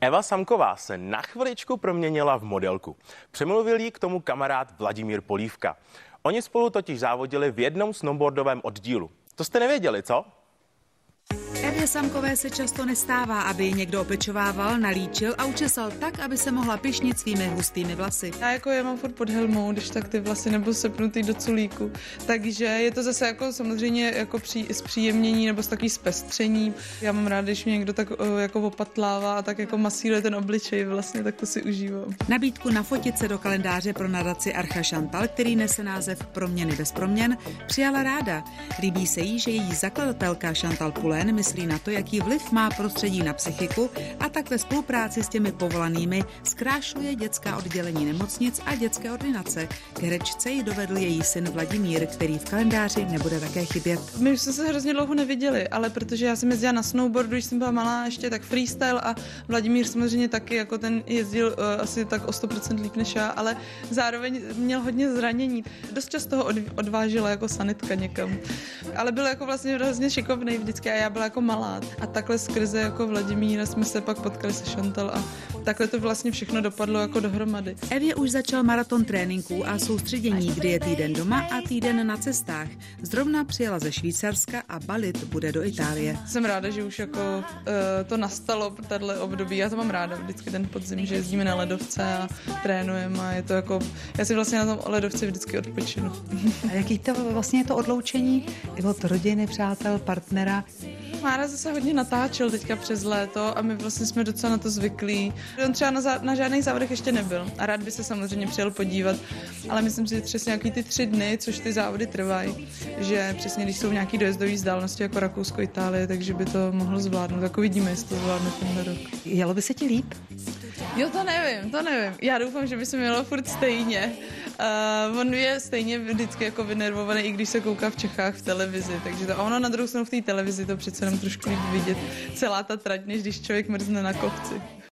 Eva Samková se na chviličku proměnila v modelku. Přemluvil jí k tomu kamarád Vladimír Polívka. Oni spolu totiž závodili v jednom snowboardovém oddílu. To jste nevěděli, co? Evě Samkové se často nestává, aby ji někdo opečovával, nalíčil a učesal tak, aby se mohla pišnit svými hustými vlasy. Já jako je mám furt pod helmou, když tak ty vlasy nebo sepnutý do culíku. Takže je to zase jako samozřejmě jako pří, zpříjemnění nebo s takový zpestření. Já mám rád, když mě někdo tak jako opatlává a tak jako masíruje ten obličej vlastně, tak to si užívám. Nabídku na fotit se do kalendáře pro nadaci Archa Chantal, který nese název Proměny bez proměn, přijala ráda. Líbí se jí, že její zakladatelka Chantal Pulen myslí na to, jaký vliv má prostředí na psychiku a tak ve spolupráci s těmi povolanými zkrášluje dětská oddělení nemocnic a dětské ordinace. K herečce ji dovedl její syn Vladimír, který v kalendáři nebude také chybět. My už jsme se hrozně dlouho neviděli, ale protože já jsem jezdila na snowboardu, když jsem byla malá, ještě tak freestyle a Vladimír samozřejmě taky jako ten jezdil uh, asi tak o 100% líp než já, ale zároveň měl hodně zranění. Dost často ho odvážila jako sanitka někam. Ale byl jako vlastně hrozně šikovný vždycky a já byla jako malá. A takhle skrze jako Vladimíra jsme se pak potkali se Chantal a takhle to vlastně všechno dopadlo jako dohromady. Evě už začal maraton tréninků a soustředění, kdy je týden doma a týden na cestách. Zrovna přijela ze Švýcarska a balit bude do Itálie. Jsem ráda, že už jako uh, to nastalo pro tato období. Já to mám ráda vždycky ten podzim, že jezdíme na ledovce a trénujeme a je to jako, já si vlastně na tom ledovci vždycky odpočinu. A jaký to vlastně je to odloučení od rodiny, přátel, partnera? Mára zase hodně natáčel teďka přes léto a my vlastně jsme docela na to zvyklí. On třeba na, zá, na žádných závodech ještě nebyl a rád by se samozřejmě přijel podívat, ale myslím si, že přesně nějaký ty tři dny, což ty závody trvají, že přesně když jsou nějaký dojezdové vzdálenosti jako Rakousko, Itálie, takže by to mohlo zvládnout. Tak uvidíme, jestli to zvládne tenhle rok. Jelo by se ti líp? Jo, to nevím, to nevím. Já doufám, že by se mělo furt stejně. Uh, on je stejně vždycky jako vynervovaný, i když se kouká v Čechách v televizi, takže to, a ono na druhou stranu v té televizi to přece jenom trošku vidět celá ta trať, než když člověk mrzne na kopci.